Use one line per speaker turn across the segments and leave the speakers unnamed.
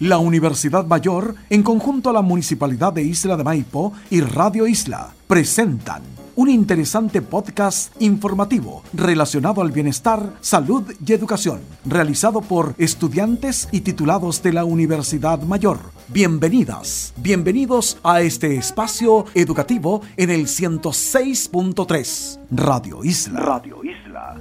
La Universidad Mayor, en conjunto a la Municipalidad de Isla de Maipo y Radio Isla, presentan un interesante podcast informativo relacionado al bienestar, salud y educación, realizado por estudiantes y titulados de la Universidad Mayor. Bienvenidas, bienvenidos a este espacio educativo en el 106.3 Radio Isla. Radio Isla.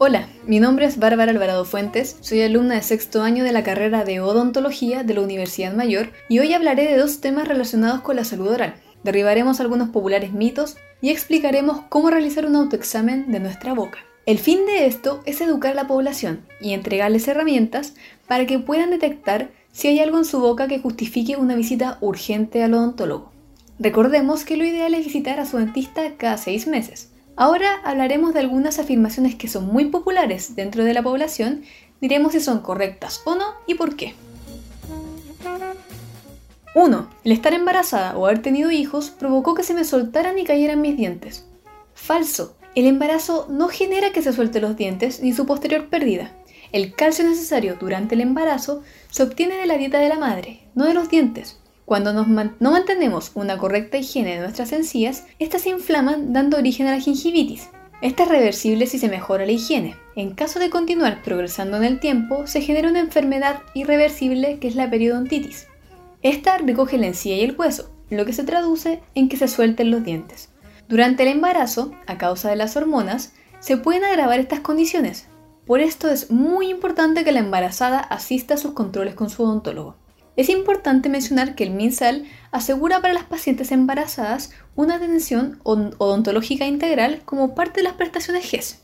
Hola, mi nombre es Bárbara Alvarado Fuentes, soy alumna de sexto año de la carrera de odontología de la Universidad Mayor y hoy hablaré de dos temas relacionados con la salud oral. Derribaremos algunos populares mitos y explicaremos cómo realizar un autoexamen de nuestra boca. El fin de esto es educar a la población y entregarles herramientas para que puedan detectar si hay algo en su boca que justifique una visita urgente al odontólogo. Recordemos que lo ideal es visitar a su dentista cada seis meses. Ahora hablaremos de algunas afirmaciones que son muy populares dentro de la población, diremos si son correctas o no y por qué. 1. El estar embarazada o haber tenido hijos provocó que se me soltaran y cayeran mis dientes. Falso. El embarazo no genera que se suelten los dientes ni su posterior pérdida. El calcio necesario durante el embarazo se obtiene de la dieta de la madre, no de los dientes. Cuando no mantenemos una correcta higiene de nuestras encías, estas se inflaman dando origen a la gingivitis. Esta es reversible si se mejora la higiene. En caso de continuar progresando en el tiempo, se genera una enfermedad irreversible que es la periodontitis. Esta recoge la encía y el hueso, lo que se traduce en que se suelten los dientes. Durante el embarazo, a causa de las hormonas, se pueden agravar estas condiciones. Por esto es muy importante que la embarazada asista a sus controles con su odontólogo. Es importante mencionar que el MinSal asegura para las pacientes embarazadas una atención odontológica integral como parte de las prestaciones GES.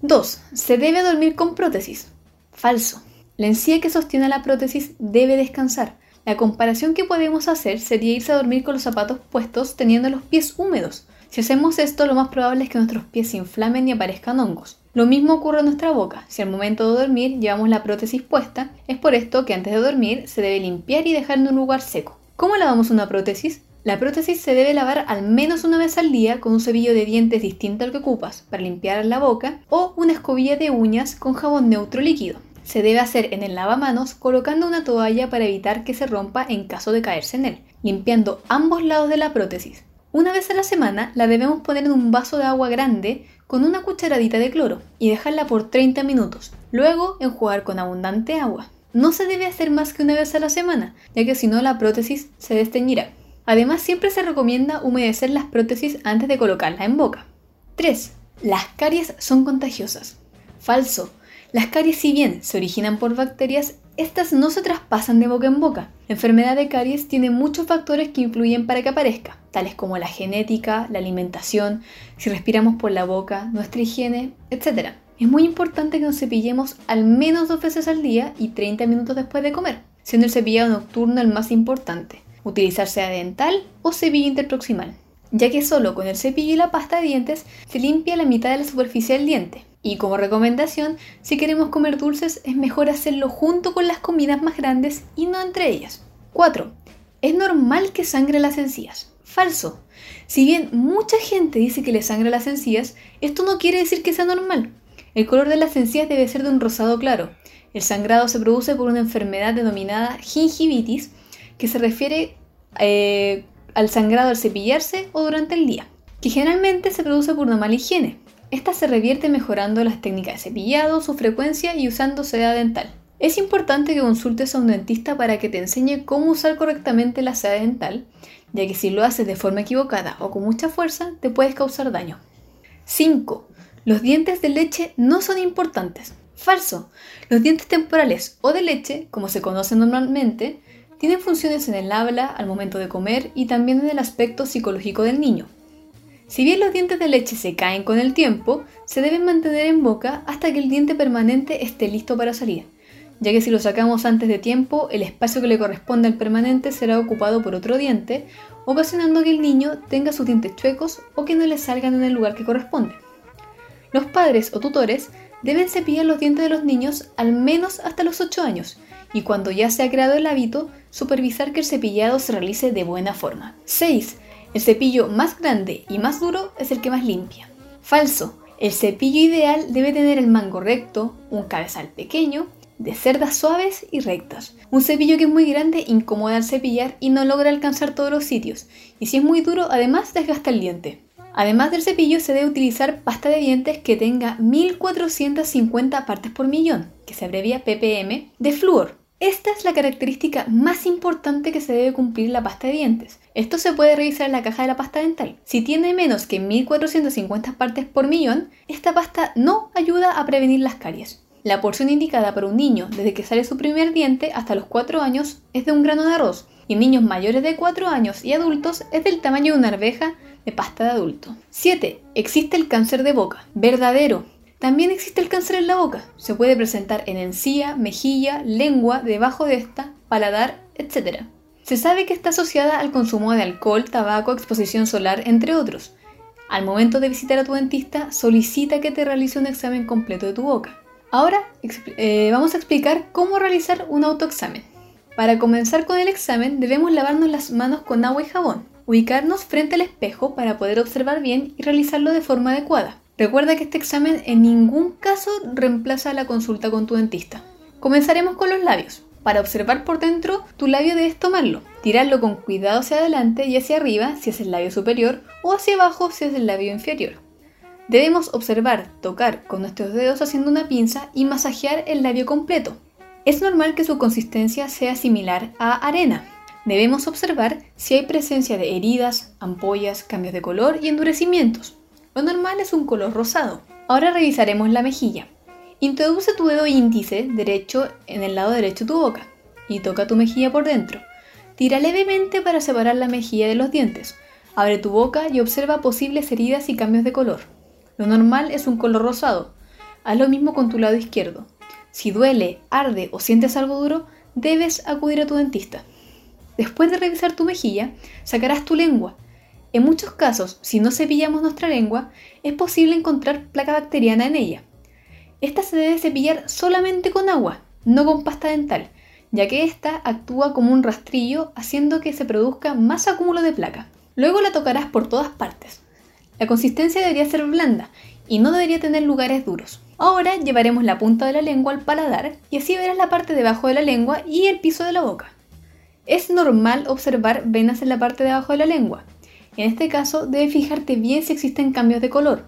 2. Se debe dormir con prótesis. Falso. La encía que sostiene la prótesis debe descansar. La comparación que podemos hacer sería irse a dormir con los zapatos puestos teniendo los pies húmedos. Si hacemos esto, lo más probable es que nuestros pies se inflamen y aparezcan hongos. Lo mismo ocurre en nuestra boca. Si al momento de dormir llevamos la prótesis puesta, es por esto que antes de dormir se debe limpiar y dejar en un lugar seco. ¿Cómo lavamos una prótesis? La prótesis se debe lavar al menos una vez al día con un cepillo de dientes distinto al que ocupas para limpiar la boca o una escobilla de uñas con jabón neutro líquido. Se debe hacer en el lavamanos colocando una toalla para evitar que se rompa en caso de caerse en él, limpiando ambos lados de la prótesis. Una vez a la semana la debemos poner en un vaso de agua grande con una cucharadita de cloro y dejarla por 30 minutos. Luego enjuagar con abundante agua. No se debe hacer más que una vez a la semana, ya que si no la prótesis se desteñirá. Además siempre se recomienda humedecer las prótesis antes de colocarla en boca. 3. Las caries son contagiosas. Falso. Las caries si bien se originan por bacterias, estas no se traspasan de boca en boca. La enfermedad de caries tiene muchos factores que influyen para que aparezca, tales como la genética, la alimentación, si respiramos por la boca, nuestra higiene, etc. Es muy importante que nos cepillemos al menos dos veces al día y 30 minutos después de comer, siendo el cepillado nocturno el más importante. Utilizar sea dental o cepillo interproximal, ya que solo con el cepillo y la pasta de dientes se limpia la mitad de la superficie del diente, y como recomendación, si queremos comer dulces es mejor hacerlo junto con las comidas más grandes y no entre ellas. 4. Es normal que sangre las encías. Falso. Si bien mucha gente dice que le sangra las encías, esto no quiere decir que sea normal. El color de las encías debe ser de un rosado claro. El sangrado se produce por una enfermedad denominada gingivitis, que se refiere eh, al sangrado al cepillarse o durante el día, que generalmente se produce por una mala higiene. Esta se revierte mejorando las técnicas de cepillado, su frecuencia y usando seda dental. Es importante que consultes a un dentista para que te enseñe cómo usar correctamente la seda dental, ya que si lo haces de forma equivocada o con mucha fuerza te puedes causar daño. 5. Los dientes de leche no son importantes. Falso. Los dientes temporales o de leche, como se conocen normalmente, tienen funciones en el habla, al momento de comer y también en el aspecto psicológico del niño. Si bien los dientes de leche se caen con el tiempo, se deben mantener en boca hasta que el diente permanente esté listo para salir, ya que si lo sacamos antes de tiempo, el espacio que le corresponde al permanente será ocupado por otro diente, ocasionando que el niño tenga sus dientes chuecos o que no le salgan en el lugar que corresponde. Los padres o tutores deben cepillar los dientes de los niños al menos hasta los 8 años y cuando ya se ha creado el hábito, supervisar que el cepillado se realice de buena forma. 6. El cepillo más grande y más duro es el que más limpia. Falso. El cepillo ideal debe tener el mango recto, un cabezal pequeño, de cerdas suaves y rectas. Un cepillo que es muy grande incomoda al cepillar y no logra alcanzar todos los sitios, y si es muy duro además desgasta el diente. Además del cepillo se debe utilizar pasta de dientes que tenga 1450 partes por millón, que se abrevia ppm, de flúor. Esta es la característica más importante que se debe cumplir la pasta de dientes. Esto se puede revisar en la caja de la pasta dental. Si tiene menos que 1450 partes por millón, esta pasta no ayuda a prevenir las caries. La porción indicada para un niño desde que sale su primer diente hasta los 4 años es de un grano de arroz y en niños mayores de 4 años y adultos es del tamaño de una arveja de pasta de adulto. 7. Existe el cáncer de boca. Verdadero. También existe el cáncer en la boca. Se puede presentar en encía, mejilla, lengua, debajo de esta, paladar, etc. Se sabe que está asociada al consumo de alcohol, tabaco, exposición solar, entre otros. Al momento de visitar a tu dentista, solicita que te realice un examen completo de tu boca. Ahora eh, vamos a explicar cómo realizar un autoexamen. Para comenzar con el examen debemos lavarnos las manos con agua y jabón. Ubicarnos frente al espejo para poder observar bien y realizarlo de forma adecuada. Recuerda que este examen en ningún caso reemplaza la consulta con tu dentista. Comenzaremos con los labios. Para observar por dentro, tu labio debes tomarlo, tirarlo con cuidado hacia adelante y hacia arriba si es el labio superior o hacia abajo si es el labio inferior. Debemos observar, tocar con nuestros dedos haciendo una pinza y masajear el labio completo. Es normal que su consistencia sea similar a arena, Debemos observar si hay presencia de heridas, ampollas, cambios de color y endurecimientos. Lo normal es un color rosado. Ahora revisaremos la mejilla. Introduce tu dedo índice derecho en el lado derecho de tu boca y toca tu mejilla por dentro. Tira levemente para separar la mejilla de los dientes. Abre tu boca y observa posibles heridas y cambios de color. Lo normal es un color rosado. Haz lo mismo con tu lado izquierdo. Si duele, arde o sientes algo duro, debes acudir a tu dentista. Después de revisar tu mejilla, sacarás tu lengua. En muchos casos, si no cepillamos nuestra lengua, es posible encontrar placa bacteriana en ella. Esta se debe cepillar solamente con agua, no con pasta dental, ya que esta actúa como un rastrillo haciendo que se produzca más acúmulo de placa. Luego la tocarás por todas partes. La consistencia debería ser blanda y no debería tener lugares duros. Ahora llevaremos la punta de la lengua al paladar y así verás la parte debajo de la lengua y el piso de la boca. Es normal observar venas en la parte de abajo de la lengua. En este caso, debes fijarte bien si existen cambios de color.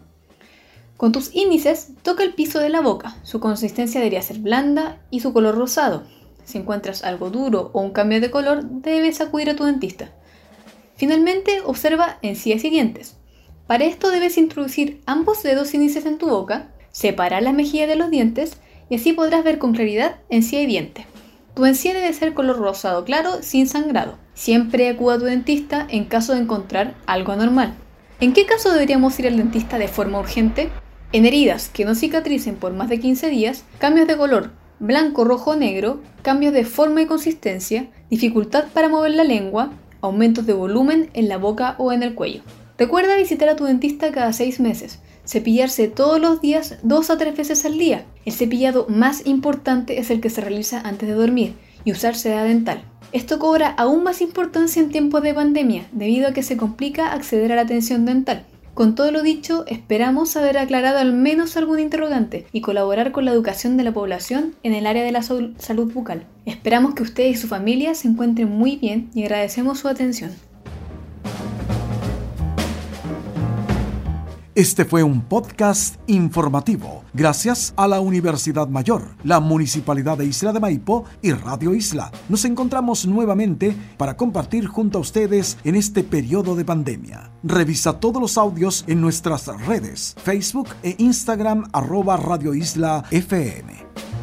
Con tus índices, toca el piso de la boca. Su consistencia debería ser blanda y su color rosado. Si encuentras algo duro o un cambio de color, debes acudir a tu dentista. Finalmente, observa encías y dientes. Para esto debes introducir ambos dedos índices en tu boca, separar la mejilla de los dientes y así podrás ver con claridad encía y diente. Tu encía debe ser color rosado claro sin sangrado. Siempre acuda a tu dentista en caso de encontrar algo anormal. ¿En qué caso deberíamos ir al dentista de forma urgente? En heridas que no cicatricen por más de 15 días, cambios de color blanco, rojo, negro, cambios de forma y consistencia, dificultad para mover la lengua, aumentos de volumen en la boca o en el cuello. Recuerda visitar a tu dentista cada 6 meses. Cepillarse todos los días dos a tres veces al día. El cepillado más importante es el que se realiza antes de dormir y usar seda dental. Esto cobra aún más importancia en tiempos de pandemia, debido a que se complica acceder a la atención dental. Con todo lo dicho, esperamos haber aclarado al menos algún interrogante y colaborar con la educación de la población en el área de la salud bucal. Esperamos que ustedes y su familia se encuentren muy bien y agradecemos su atención.
Este fue un podcast informativo gracias a la Universidad Mayor, la Municipalidad de Isla de Maipo y Radio Isla. Nos encontramos nuevamente para compartir junto a ustedes en este periodo de pandemia. Revisa todos los audios en nuestras redes, Facebook e Instagram arroba Radio Isla FM.